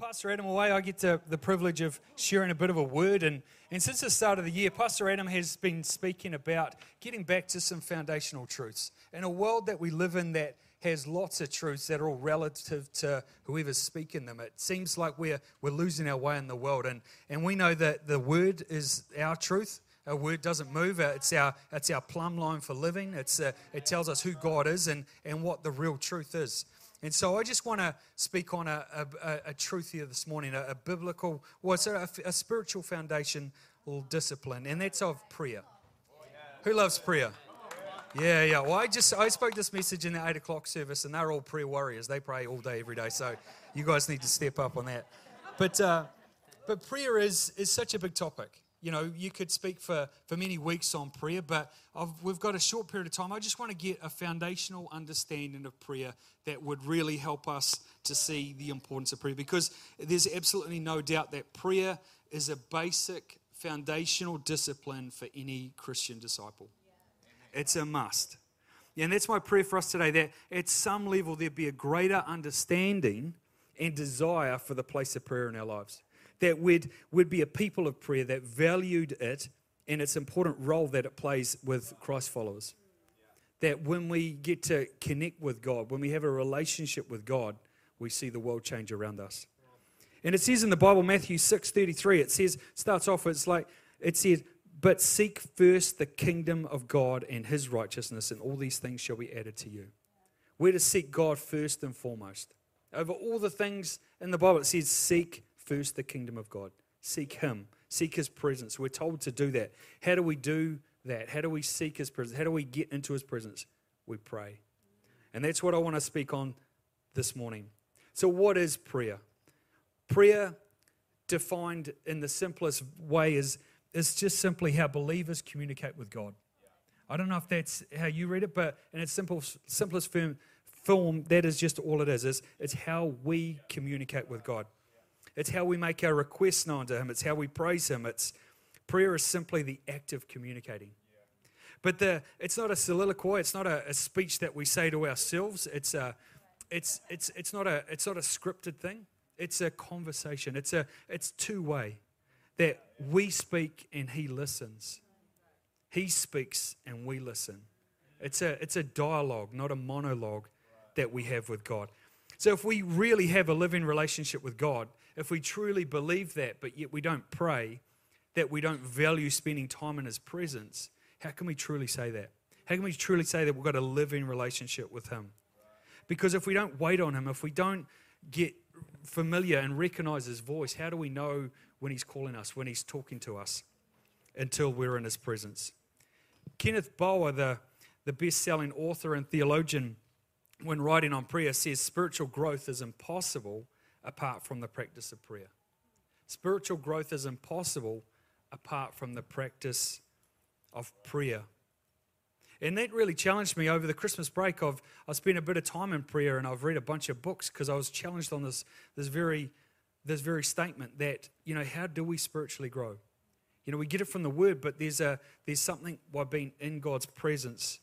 Pastor Adam away, I get to, the privilege of sharing a bit of a word. And, and since the start of the year, Pastor Adam has been speaking about getting back to some foundational truths. In a world that we live in that has lots of truths that are all relative to whoever's speaking them, it seems like we're, we're losing our way in the world. And, and we know that the word is our truth. Our word doesn't move. It's our, it's our plumb line for living. It's, uh, it tells us who God is and, and what the real truth is. And so I just want to speak on a, a, a, truth here this morning, a, a biblical, well, it's a, a spiritual foundation or discipline, and that's of prayer. Who loves prayer? Yeah, yeah. Well, I just I spoke this message in the eight o'clock service, and they're all prayer warriors. They pray all day, every day. So you guys need to step up on that. But uh, but prayer is is such a big topic, you know, you could speak for, for many weeks on prayer, but I've, we've got a short period of time. I just want to get a foundational understanding of prayer that would really help us to see the importance of prayer because there's absolutely no doubt that prayer is a basic foundational discipline for any Christian disciple. It's a must. And that's my prayer for us today that at some level there be a greater understanding and desire for the place of prayer in our lives that we'd, we'd be a people of prayer that valued it and its important role that it plays with Christ followers. That when we get to connect with God, when we have a relationship with God, we see the world change around us. And it says in the Bible, Matthew 6:33, it says, starts off, it's like, it says, but seek first the kingdom of God and his righteousness, and all these things shall be added to you. We're to seek God first and foremost. Over all the things in the Bible, it says, seek first the kingdom of God. Seek Him, seek His presence. We're told to do that. How do we do that? How do we seek His presence? How do we get into His presence? We pray. And that's what I want to speak on this morning. So, what is prayer? Prayer, defined in the simplest way, is, is just simply how believers communicate with God. I don't know if that's how you read it, but in its simple, simplest form, that is just all it is. It's, it's how we communicate with God. It's how we make our requests known to Him. It's how we praise Him. It's prayer is simply the act of communicating. But the, it's not a soliloquy. It's not a, a speech that we say to ourselves. It's a, it's, it's, it's, not a, it's not a scripted thing. It's a conversation. It's a, it's two way that we speak and He listens. He speaks and we listen. It's a, it's a dialogue, not a monologue that we have with God. So if we really have a living relationship with God, if we truly believe that, but yet we don't pray, that we don't value spending time in His presence, how can we truly say that? How can we truly say that we've got a living relationship with Him? Because if we don't wait on Him, if we don't get familiar and recognize His voice, how do we know when He's calling us, when He's talking to us, until we're in His presence? Kenneth Boa, the, the best selling author and theologian, when writing on prayer, says spiritual growth is impossible apart from the practice of prayer. Spiritual growth is impossible apart from the practice of prayer. And that really challenged me over the Christmas break. I've, I spent a bit of time in prayer and I've read a bunch of books because I was challenged on this, this, very, this very statement that, you know, how do we spiritually grow? You know, we get it from the word, but there's, a, there's something by being in God's presence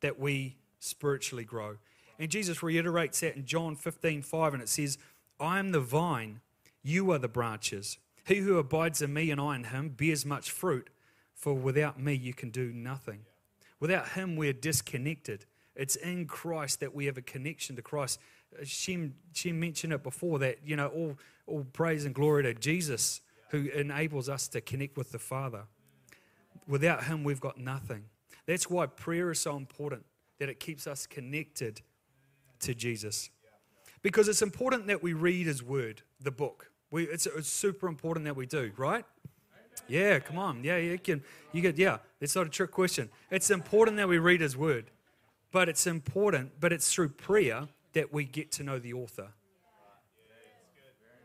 that we spiritually grow. And Jesus reiterates that in John 15 5, and it says, I am the vine, you are the branches. He who abides in me and I in him bears much fruit, for without me you can do nothing. Without him we're disconnected. It's in Christ that we have a connection to Christ. Uh, she, she mentioned it before that, you know, all, all praise and glory to Jesus who enables us to connect with the Father. Without him, we've got nothing. That's why prayer is so important, that it keeps us connected to Jesus because it's important that we read His Word, the book. We, it's, it's super important that we do, right? Yeah, come on. Yeah, you can. You get. Yeah, it's not a trick question. It's important that we read His Word, but it's important. But it's through prayer that we get to know the author.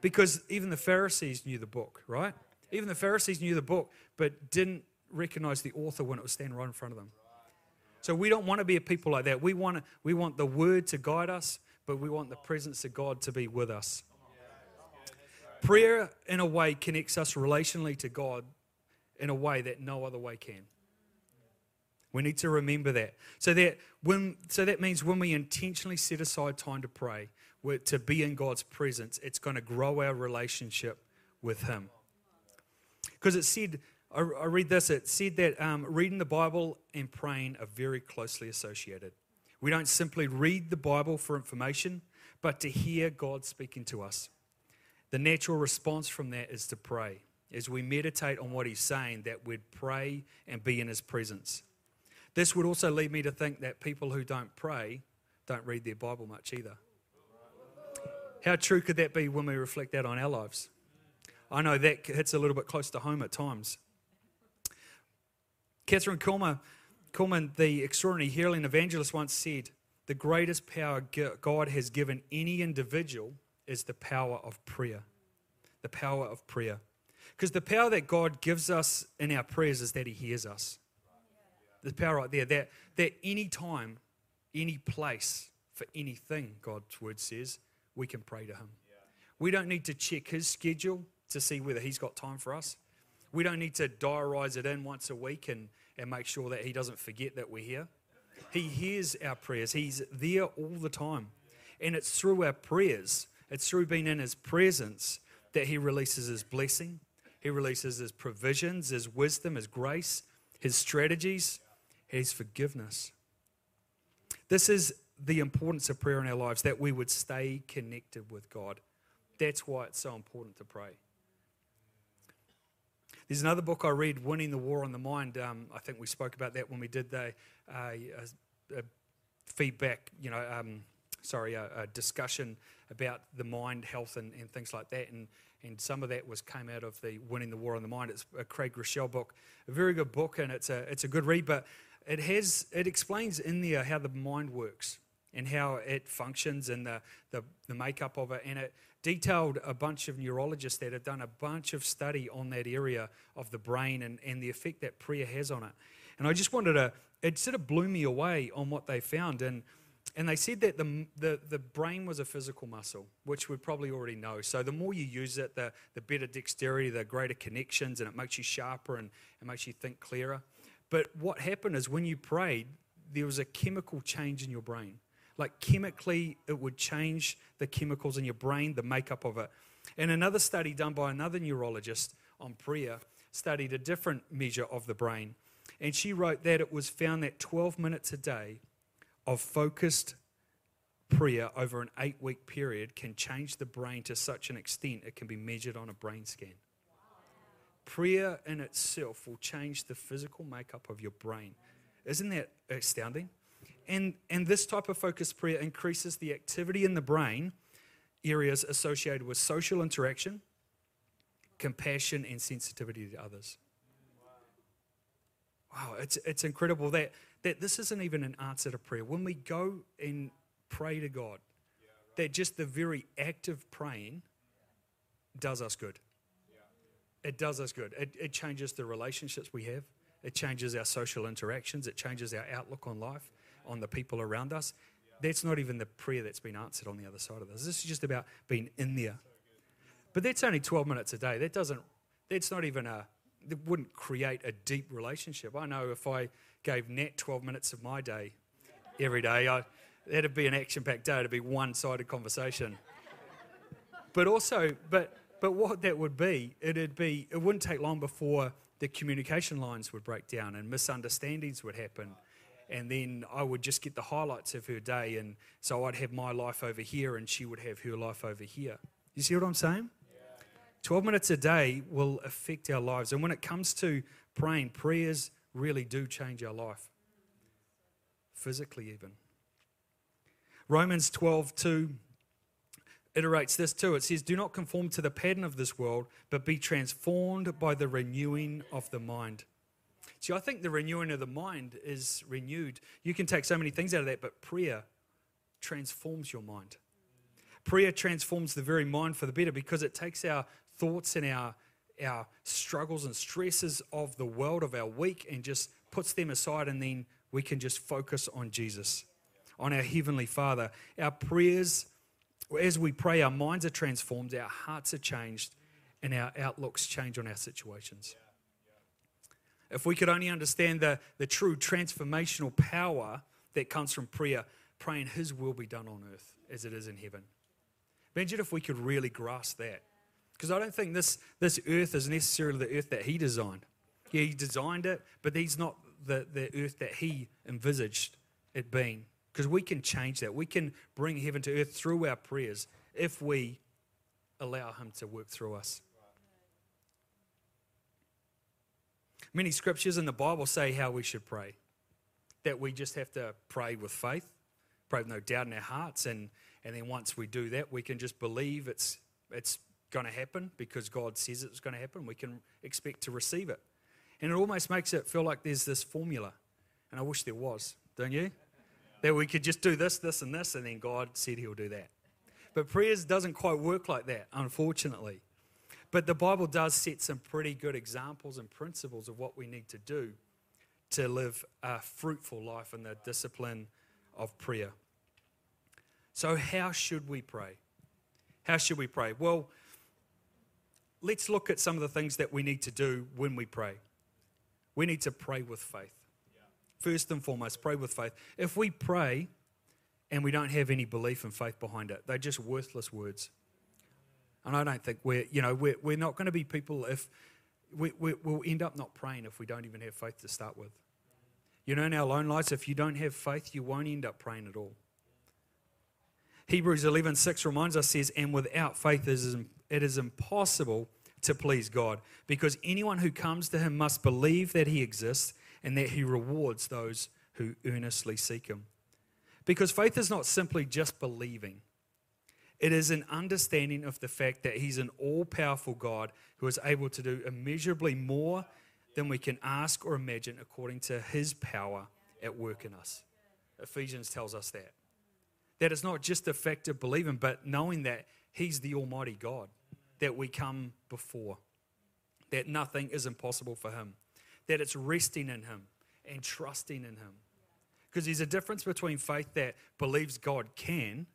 Because even the Pharisees knew the book, right? Even the Pharisees knew the book, but didn't recognize the author when it was standing right in front of them. So we don't want to be a people like that. We want we want the Word to guide us but we want the presence of God to be with us. Prayer, in a way, connects us relationally to God in a way that no other way can. We need to remember that. So that when so that means when we intentionally set aside time to pray, to be in God's presence, it's going to grow our relationship with Him. Because it said, I, I, read this, it said that um, reading the Bible and praying are very closely associated. We don't simply read the Bible for information, but to hear God speaking to us. The natural response from that is to pray. As we meditate on what He's saying, that we'd pray and be in His presence. This would also lead me to think that people who don't pray don't read their Bible much either. How true could that be when we reflect that on our lives? I know that hits a little bit close to home at times. Kathryn Kuhlman, Kuhlman, the extraordinary healing evangelist, once said, The greatest power God has given any individual is the power of prayer. The power of prayer. Because the power that God gives us in our prayers is that He hears us. The power right there, that, that any time, any place, for anything, God's word says, we can pray to Him. We don't need to check His schedule to see whether He's got time for us. We don't need to diarize it in once a week and, and make sure that He doesn't forget that we're here. He hears our prayers, He's there all the time. And it's through our prayers, it's through being in His presence that He releases His blessing, He releases His provisions, His wisdom, His grace, His strategies, His forgiveness. This is the importance of prayer in our lives, that we would stay connected with God. That's why it's so important to pray. There's another book I read, Winning the War on the Mind. Um, I think we spoke about that when we did the uh, feedback, you know, um, sorry, a, a, discussion about the mind health and, and things like that. And, and some of that was came out of the Winning the War on the Mind. It's a Craig Groeschel book, a very good book, and it's a, it's a good read, but it, has, it explains in there how the mind works and how it functions and the, the, the makeup of it. And it detailed a bunch of neurologists that have done a bunch of study on that area of the brain and, and the effect that prayer has on it. And I just wanted to, it sort of blew me away on what they found. And, and they said that the, the, the brain was a physical muscle, which we probably already know. So the more you use it, the, the better dexterity, the greater connections, and it makes you sharper and it makes you think clearer. But what happened is when you prayed, there was a chemical change in your brain. Like chemically, it would change the chemicals in your brain, the makeup of it. And another study done by another neurologist um, on prayer studied a different measure of the brain. And she wrote that it was found that 12 minutes a day of focused prayer over an eight week period can change the brain to such an extent it can be measured on a brain scan. Prayer in itself will change the physical makeup of your brain. Isn't that astounding? And, and this type of focused prayer increases the activity in the brain areas associated with social interaction, compassion, and sensitivity to others. Wow, it's, it's incredible that, that this isn't even an answer to prayer. When we go and pray to God, that just the very act of praying does us good. It does us good. It, it changes the relationships we have, it changes our social interactions, it changes our outlook on life on the people around us. That's not even the prayer that's been answered on the other side of this. This is just about being in there. But that's only 12 minutes a day. That doesn't, that's not even a, it wouldn't create a deep relationship. I know if I gave Nat 12 minutes of my day every day, I, that'd be an action packed day. It'd be one sided conversation. But also, but, but what that would be, it'd be, it wouldn't take long before the communication lines would break down and misunderstandings would happen and then I would just get the highlights of her day. And so I'd have my life over here, and she would have her life over here. You see what I'm saying? 12 minutes a day will affect our lives. And when it comes to praying, prayers really do change our life, physically, even. Romans 12, 2 iterates this too. It says, Do not conform to the pattern of this world, but be transformed by the renewing of the mind. See, I think the renewing of the mind is renewed. You can take so many things out of that, but prayer transforms your mind. Prayer transforms the very mind for the better because it takes our thoughts and our, our struggles and stresses of the world of our week and just puts them aside, and then we can just focus on Jesus, on our Heavenly Father. Our prayers, as we pray, our minds are transformed, our hearts are changed, and our outlooks change on our situations. If we could only understand the, the true transformational power that comes from prayer, praying His will be done on earth as it is in heaven. Imagine if we could really grasp that. Because I don't think this, this earth is necessarily the earth that he designed. Yeah, he designed it, but he's not the, the earth that he envisaged it being. Because we can change that. We can bring heaven to earth through our prayers if we allow him to work through us. Many scriptures in the Bible say how we should pray. That we just have to pray with faith, pray with no doubt in our hearts, and, and then once we do that, we can just believe it's, it's going to happen because God says it's going to happen. We can expect to receive it. And it almost makes it feel like there's this formula. And I wish there was, don't you? That we could just do this, this, and this, and then God said He'll do that. But prayers doesn't quite work like that, unfortunately. But the Bible does set some pretty good examples and principles of what we need to do to live a fruitful life in the discipline of prayer. So, how should we pray? How should we pray? Well, let's look at some of the things that we need to do when we pray. We need to pray with faith. First and foremost, pray with faith. If we pray and we don't have any belief and faith behind it, they're just worthless words. And I don't think we're, you know, we're, we're not going to be people if we, we, we'll end up not praying if we don't even have faith to start with. You know, in our lone lives, if you don't have faith, you won't end up praying at all. Hebrews 11 6 reminds us, says, And without faith, it is impossible to please God, because anyone who comes to him must believe that he exists and that he rewards those who earnestly seek him. Because faith is not simply just believing, it is an understanding of the fact that He's an all powerful God who is able to do immeasurably more than we can ask or imagine according to His power at work in us. Ephesians tells us that. That it's not just the fact of believing, but knowing that He's the Almighty God that we come before, that nothing is impossible for Him, that it's resting in Him and trusting in Him. Because there's a difference between faith that believes God can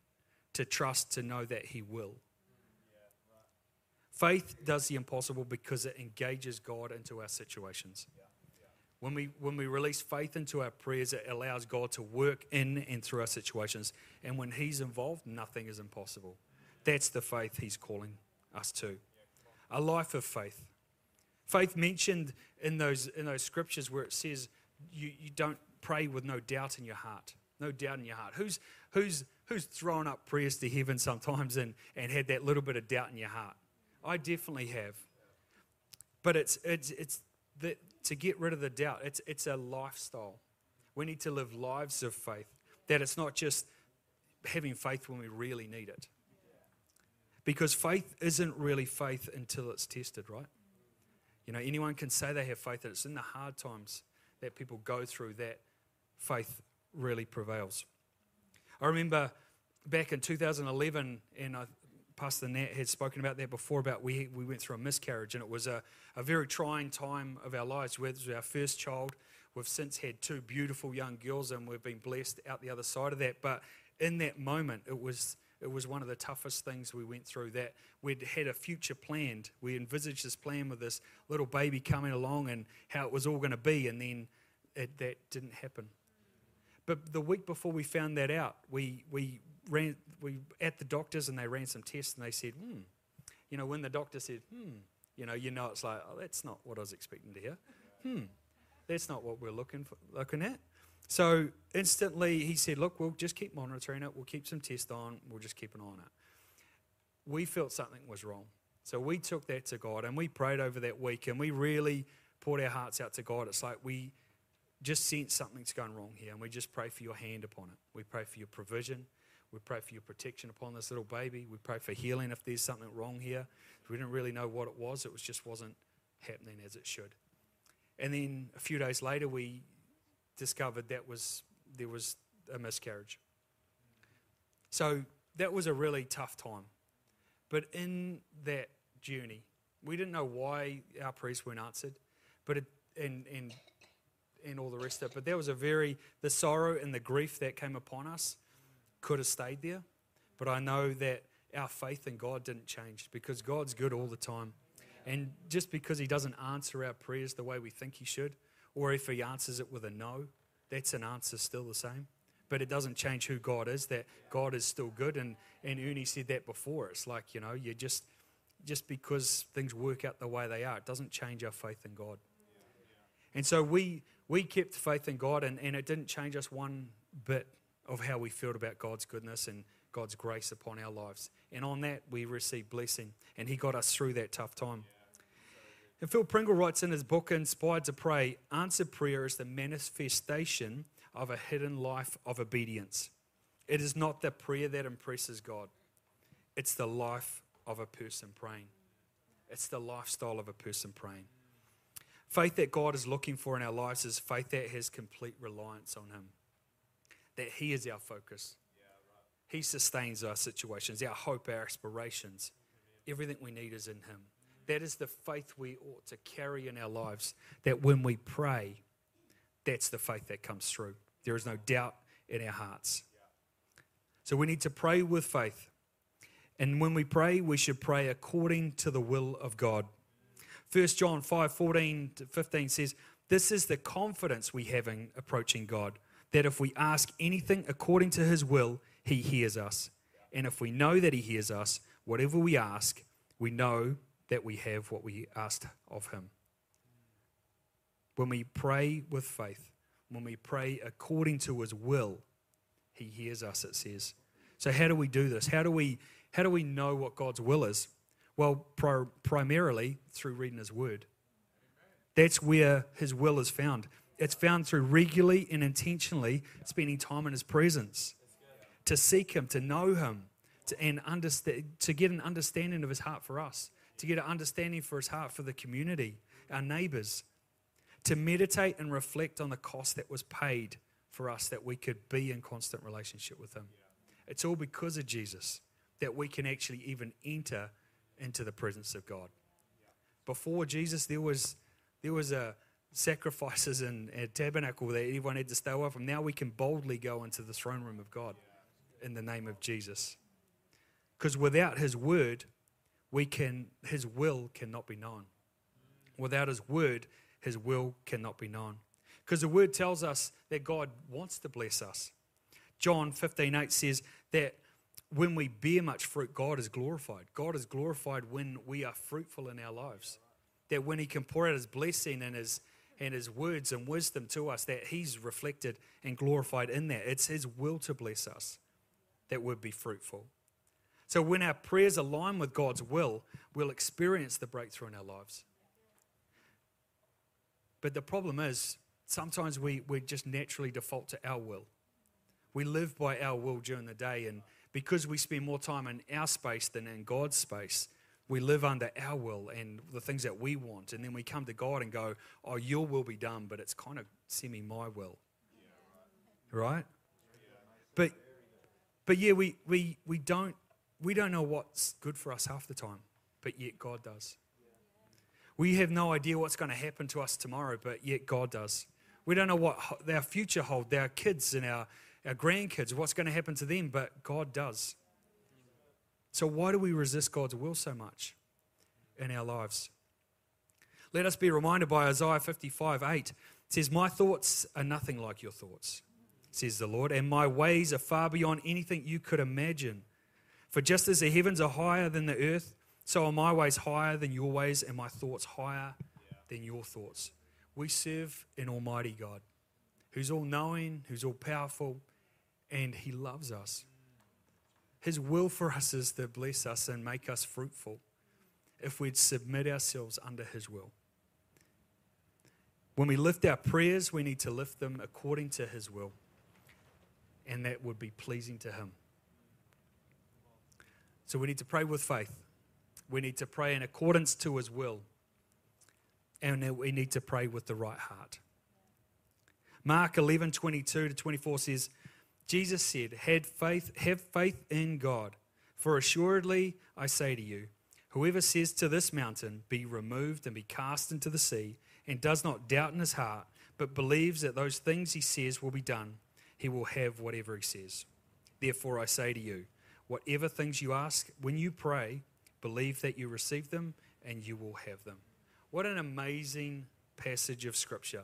to trust to know that He will. Faith does the impossible because it engages God into our situations. When we, when we release faith into our prayers, it allows God to work in and through our situations. And when He's involved, nothing is impossible. That's the faith He's calling us to. A life of faith. Faith mentioned in those, in those scriptures where it says you, you don't pray with no doubt in your heart. No doubt in your heart. Who's, who's who's thrown up prayers to heaven sometimes and, and had that little bit of doubt in your heart? I definitely have. But it's, it's, it's the, to get rid of the doubt, it's, it's a lifestyle. We need to live lives of faith, that it's not just having faith when we really need it. Because faith isn't really faith until it's tested, right? You know, anyone can say they have faith, that it's in the hard times that people go through that faith really prevails. I remember back in 2011, and I, Pastor Nat had spoken about that before, about we, we went through a miscarriage, and it was a, a very trying time of our lives. It was our first child. We've since had two beautiful young girls, and we've been blessed out the other side of that. But in that moment, it was it was one of the toughest things we went through that we'd had a future planned we envisaged this plan with this little baby coming along and how it was all going to be and then it, that didn't happen but the week before we found that out, we, we ran we at the doctors and they ran some tests and they said, hmm, you know, when the doctor said, hmm, you know, you know, it's like, oh, that's not what I was expecting to hear. Hmm, that's not what we're looking for, looking at. So instantly he said, look, we'll just keep monitoring it. We'll keep some tests on. We'll just keep an eye on it. We felt something was wrong. So we took that to God and we prayed over that week and we really poured our hearts out to God. It's like we just sense something's going wrong here, and we just pray for your hand upon it. We pray for your provision. We pray for your protection upon this little baby. We pray for healing if there's something wrong here. We didn't really know what it was. It was just wasn't happening as it should. And then a few days later, we discovered that was there was a miscarriage. So that was a really tough time. But in that journey, we didn't know why our prayers weren't answered. But it, and, and and all the rest of it. But there was a very, the sorrow and the grief that came upon us could have stayed there. But I know that our faith in God didn't change because God's good all the time. And just because He doesn't answer our prayers the way we think He should, or if He answers it with a no, that's an answer still the same but it doesn't change who God is, that God is still good. And, and Ernie said that before. It's like, you know, you just, just because things work out the way they are, it doesn't change our faith in God. And so we, we kept faith in God, and, and it didn't change us one bit of how we felt about God's goodness and God's grace upon our lives. And on that, we received blessing, and He got us through that tough time. And Phil Pringle writes in his book, Inspired to Pray Answered prayer is the manifestation of a hidden life of obedience. It is not the prayer that impresses God, it's the life of a person praying. It's the lifestyle of a person praying. Faith that God is looking for in our lives is faith that has complete reliance on Him, that He is our focus. He sustains our situations, our hope, our aspirations. Everything we need is in Him. That is the faith we ought to carry in our lives, that when we pray, that's the faith that comes through. There is no doubt in our hearts. So we need to pray with faith. And when we pray, we should pray according to the will of God. 1 John 5 14 to 15 says, This is the confidence we have in approaching God, that if we ask anything according to his will, he hears us. And if we know that he hears us, whatever we ask, we know that we have what we asked of him. When we pray with faith, when we pray according to his will, he hears us, it says. So, how do we do this? How do we, how do we know what God's will is? Well, pro- primarily through reading his word. That's where his will is found. It's found through regularly and intentionally spending time in his presence, to seek him, to know him, to, and understand, to get an understanding of his heart for us, to get an understanding for his heart for the community, our neighbors, to meditate and reflect on the cost that was paid for us that we could be in constant relationship with Him. It's all because of Jesus that we can actually even enter into the presence of God. Before Jesus, there was there was a sacrifices and a tabernacle that everyone had to stay away from. Now we can boldly go into the throne room of God in the name of Jesus. Because without His word, we can His will cannot be known. Without His word, his will cannot be known. Because the word tells us that God wants to bless us. John 15 8 says that when we bear much fruit, God is glorified. God is glorified when we are fruitful in our lives. That when He can pour out His blessing and His and His words and wisdom to us, that He's reflected and glorified in that. It's His will to bless us that would be fruitful. So when our prayers align with God's will, we'll experience the breakthrough in our lives. But the problem is, sometimes we, we just naturally default to our will. We live by our will during the day, and because we spend more time in our space than in God's space, we live under our will and the things that we want. And then we come to God and go, Oh, your will be done, but it's kind of semi my will. Right? But but yeah, we, we, we don't we don't know what's good for us half the time, but yet God does. We have no idea what's going to happen to us tomorrow, but yet God does. We don't know what our future holds, our kids and our, our grandkids, what's going to happen to them, but God does. So, why do we resist God's will so much in our lives? Let us be reminded by Isaiah 55 8. It says, My thoughts are nothing like your thoughts, says the Lord, and my ways are far beyond anything you could imagine. For just as the heavens are higher than the earth, so are my ways higher than your ways, and my thoughts higher than your thoughts. We serve an Almighty God who's all knowing, who's all powerful, and He loves us. His will for us is to bless us and make us fruitful if we'd submit ourselves under His will. When we lift our prayers, we need to lift them according to His will, and that would be pleasing to Him. So we need to pray with faith. We need to pray in accordance to his will. And we need to pray with the right heart. Mark 11, 22 to 24 says, Jesus said, Had faith, Have faith in God, for assuredly I say to you, whoever says to this mountain, Be removed and be cast into the sea, and does not doubt in his heart, but believes that those things he says will be done, he will have whatever he says. Therefore I say to you, whatever things you ask, when you pray, Believe that you receive them and you will have them. What an amazing passage of Scripture.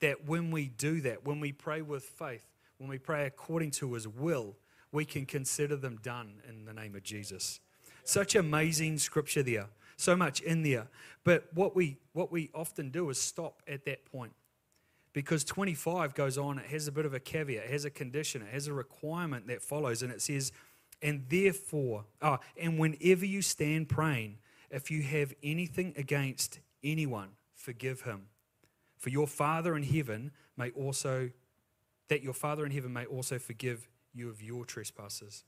That when we do that, when we pray with faith, when we pray according to his will, we can consider them done in the name of Jesus. Such amazing scripture there, so much in there. But what we what we often do is stop at that point. Because 25 goes on, it has a bit of a caveat, it has a condition, it has a requirement that follows, and it says, and therefore, oh, and whenever you stand praying, if you have anything against anyone, forgive him. For your Father in heaven may also, that your Father in heaven may also forgive you of your trespasses.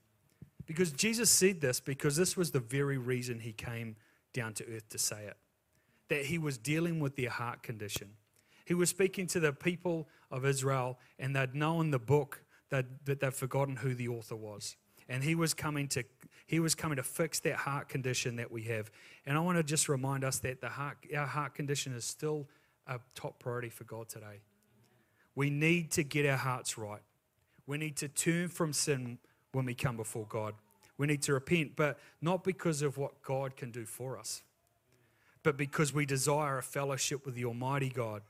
Because Jesus said this because this was the very reason he came down to earth to say it. That he was dealing with their heart condition. He was speaking to the people of Israel, and they'd known the book, that they'd forgotten who the author was. And he was coming to he was coming to fix that heart condition that we have. And I want to just remind us that the heart, our heart condition is still a top priority for God today. We need to get our hearts right. We need to turn from sin when we come before God. We need to repent, but not because of what God can do for us, but because we desire a fellowship with the Almighty God,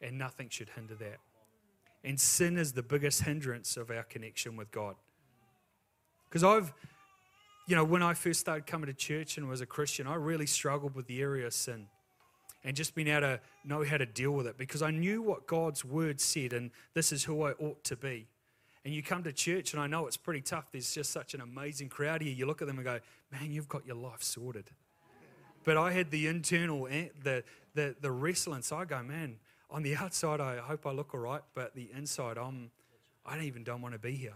and nothing should hinder that. And sin is the biggest hindrance of our connection with God. Because I've you know, when I first started coming to church and was a Christian, I really struggled with the area of sin and just being able to know how to deal with it because I knew what God's word said and this is who I ought to be. And you come to church, and I know it's pretty tough. There's just such an amazing crowd here. You look at them and go, man, you've got your life sorted. But I had the internal, eh, the, the, the wrestling. So I go, man, on the outside, I hope I look all right, but the inside, I'm, I don't even don't want to be here.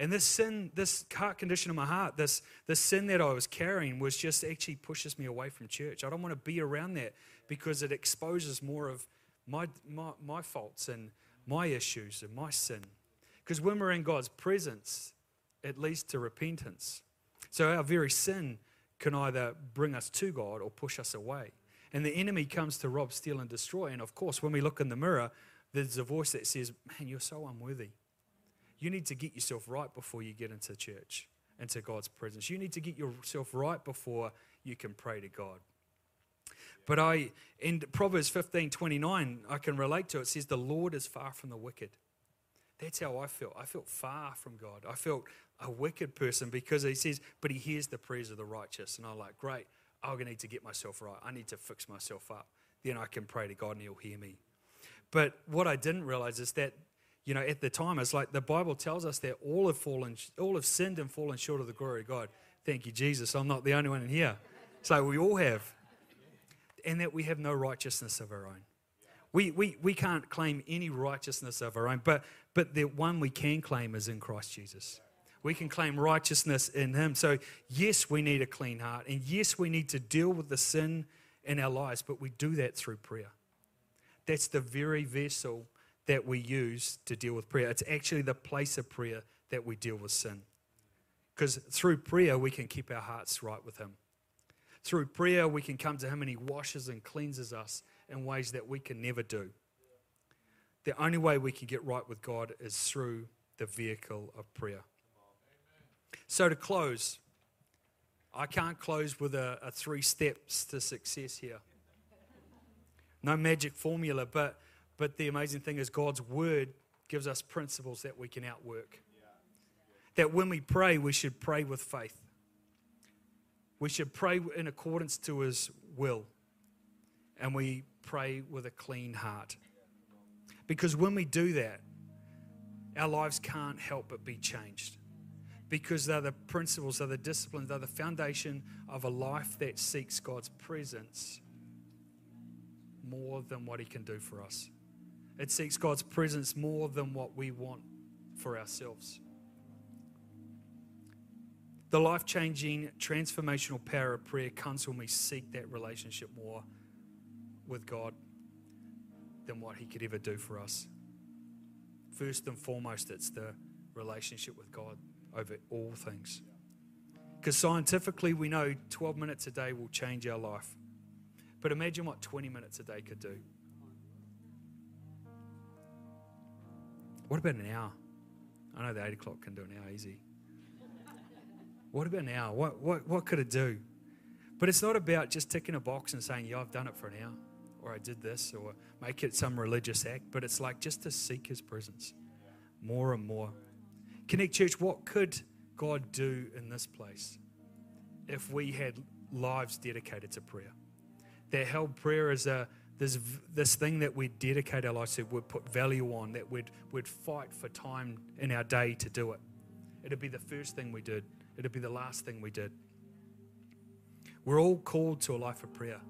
And this sin, this heart condition of my heart, this, this sin that I was carrying was just actually pushes me away from church. I don't want to be around that because it exposes more of my, my, my faults and my issues and my sin. Because when we're in God's presence, it leads to repentance. So our very sin can either bring us to God or push us away. And the enemy comes to rob, steal, and destroy. And of course, when we look in the mirror, there's a voice that says, Man, you're so unworthy. You need to get yourself right before you get into church, into God's presence. You need to get yourself right before you can pray to God. But I, in Proverbs 15 29, I can relate to it. It says, The Lord is far from the wicked. That's how I felt. I felt far from God. I felt a wicked person because he says, But he hears the prayers of the righteous. And I'm like, Great, I'm going to need to get myself right. I need to fix myself up. Then I can pray to God and he'll hear me. But what I didn't realize is that you know, at the time, it's like the Bible tells us that all have fallen, all have sinned and fallen short of the glory of God. Thank you, Jesus. I'm not the only one in here. So we all have. And that we have no righteousness of our own. We, we, we can't claim any righteousness of our own, but, but the one we can claim is in Christ Jesus. We can claim righteousness in Him. So, yes, we need a clean heart. And yes, we need to deal with the sin in our lives, but we do that through prayer. That's the very vessel that we use to deal with prayer. It's actually the place of prayer that we deal with sin. Because through prayer, we can keep our hearts right with Him. Through prayer, we can come to Him and He washes and cleanses us in ways that we can never do. The only way we can get right with God is through the vehicle of prayer. So, to close, I can't close with a, a three steps to success here. No magic formula, but but the amazing thing is, God's word gives us principles that we can outwork. That when we pray, we should pray with faith. We should pray in accordance to his will. And we pray with a clean heart. Because when we do that, our lives can't help but be changed. Because they're the principles, they're the disciplines, they're the foundation of a life that seeks God's presence more than what He can do for us. It seeks God's presence more than what we want for ourselves. The life changing, transformational power of prayer comes when we seek that relationship more with God than what He could ever do for us. First and foremost, it's the relationship with God over all things. Because scientifically, we know 12 minutes a day will change our life. But imagine what 20 minutes a day could do. What about an hour? I know the 8 o'clock can do an hour easy. What about an hour? What, what, what could it do? But it's not about just ticking a box and saying, yeah, I've done it for an hour, or I did this, or make it some religious act, but it's like just to seek His presence more and more. Connect Church, what could God do in this place if we had lives dedicated to prayer? That held prayer as a this, this thing that we dedicate our lives to, we'd put value on, that we'd, we'd fight for time in our day to do it. It'd be the first thing we did, it'd be the last thing we did. We're all called to a life of prayer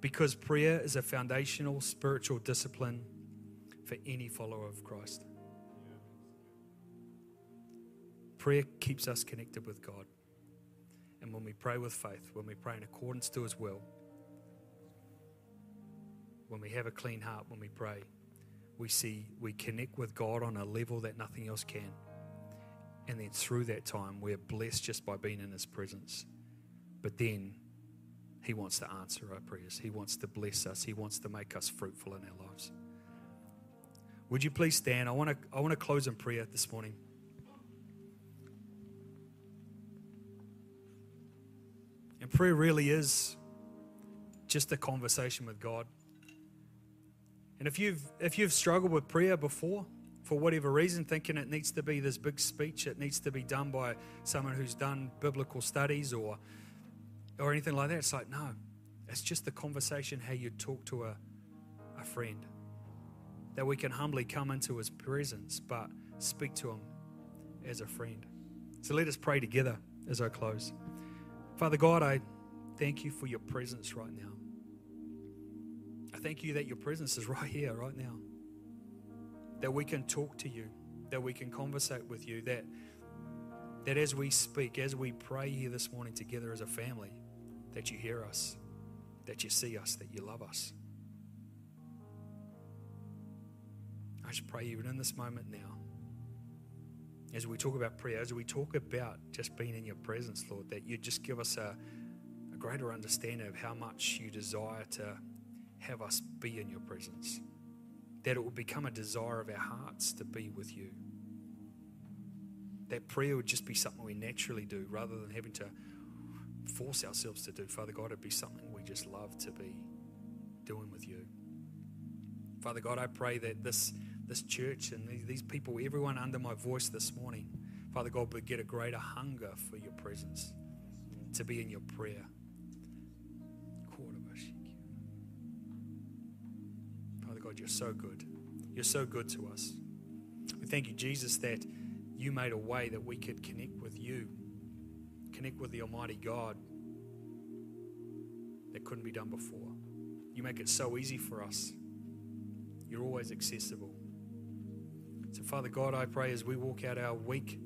because prayer is a foundational spiritual discipline for any follower of Christ. Prayer keeps us connected with God. And when we pray with faith, when we pray in accordance to His will, when we have a clean heart, when we pray, we see we connect with God on a level that nothing else can. And then through that time, we're blessed just by being in His presence. But then He wants to answer our prayers, He wants to bless us, He wants to make us fruitful in our lives. Would you please stand? I want to, I want to close in prayer this morning. And prayer really is just a conversation with God. And if you've if you've struggled with prayer before, for whatever reason, thinking it needs to be this big speech, it needs to be done by someone who's done biblical studies or or anything like that, it's like no, it's just the conversation how you talk to a, a friend. That we can humbly come into his presence, but speak to him as a friend. So let us pray together as I close. Father God, I thank you for your presence right now. I thank you that your presence is right here, right now. That we can talk to you, that we can conversate with you, that, that as we speak, as we pray here this morning together as a family, that you hear us, that you see us, that you love us. I just pray even in this moment now, as we talk about prayer, as we talk about just being in your presence, Lord, that you just give us a, a greater understanding of how much you desire to have us be in your presence. That it will become a desire of our hearts to be with you. That prayer would just be something we naturally do rather than having to force ourselves to do. Father God, it'd be something we just love to be doing with you. Father God, I pray that this this church and these people, everyone under my voice this morning, Father God, would get a greater hunger for your presence, to be in your prayer. You're so good. You're so good to us. We thank you, Jesus, that you made a way that we could connect with you, connect with the Almighty God that couldn't be done before. You make it so easy for us. You're always accessible. So, Father God, I pray as we walk out our week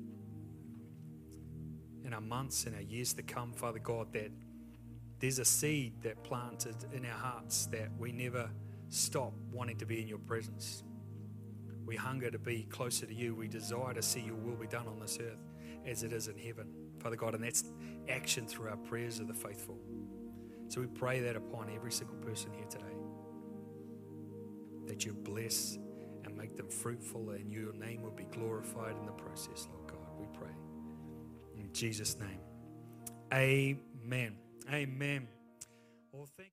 and our months and our years to come, Father God, that there's a seed that planted in our hearts that we never stop wanting to be in your presence. We hunger to be closer to you. We desire to see your will be done on this earth as it is in heaven, Father God. And that's action through our prayers of the faithful. So we pray that upon every single person here today. That you bless and make them fruitful, and your name will be glorified in the process, Lord God. We pray. In Jesus' name. Amen. Amen. Well, thank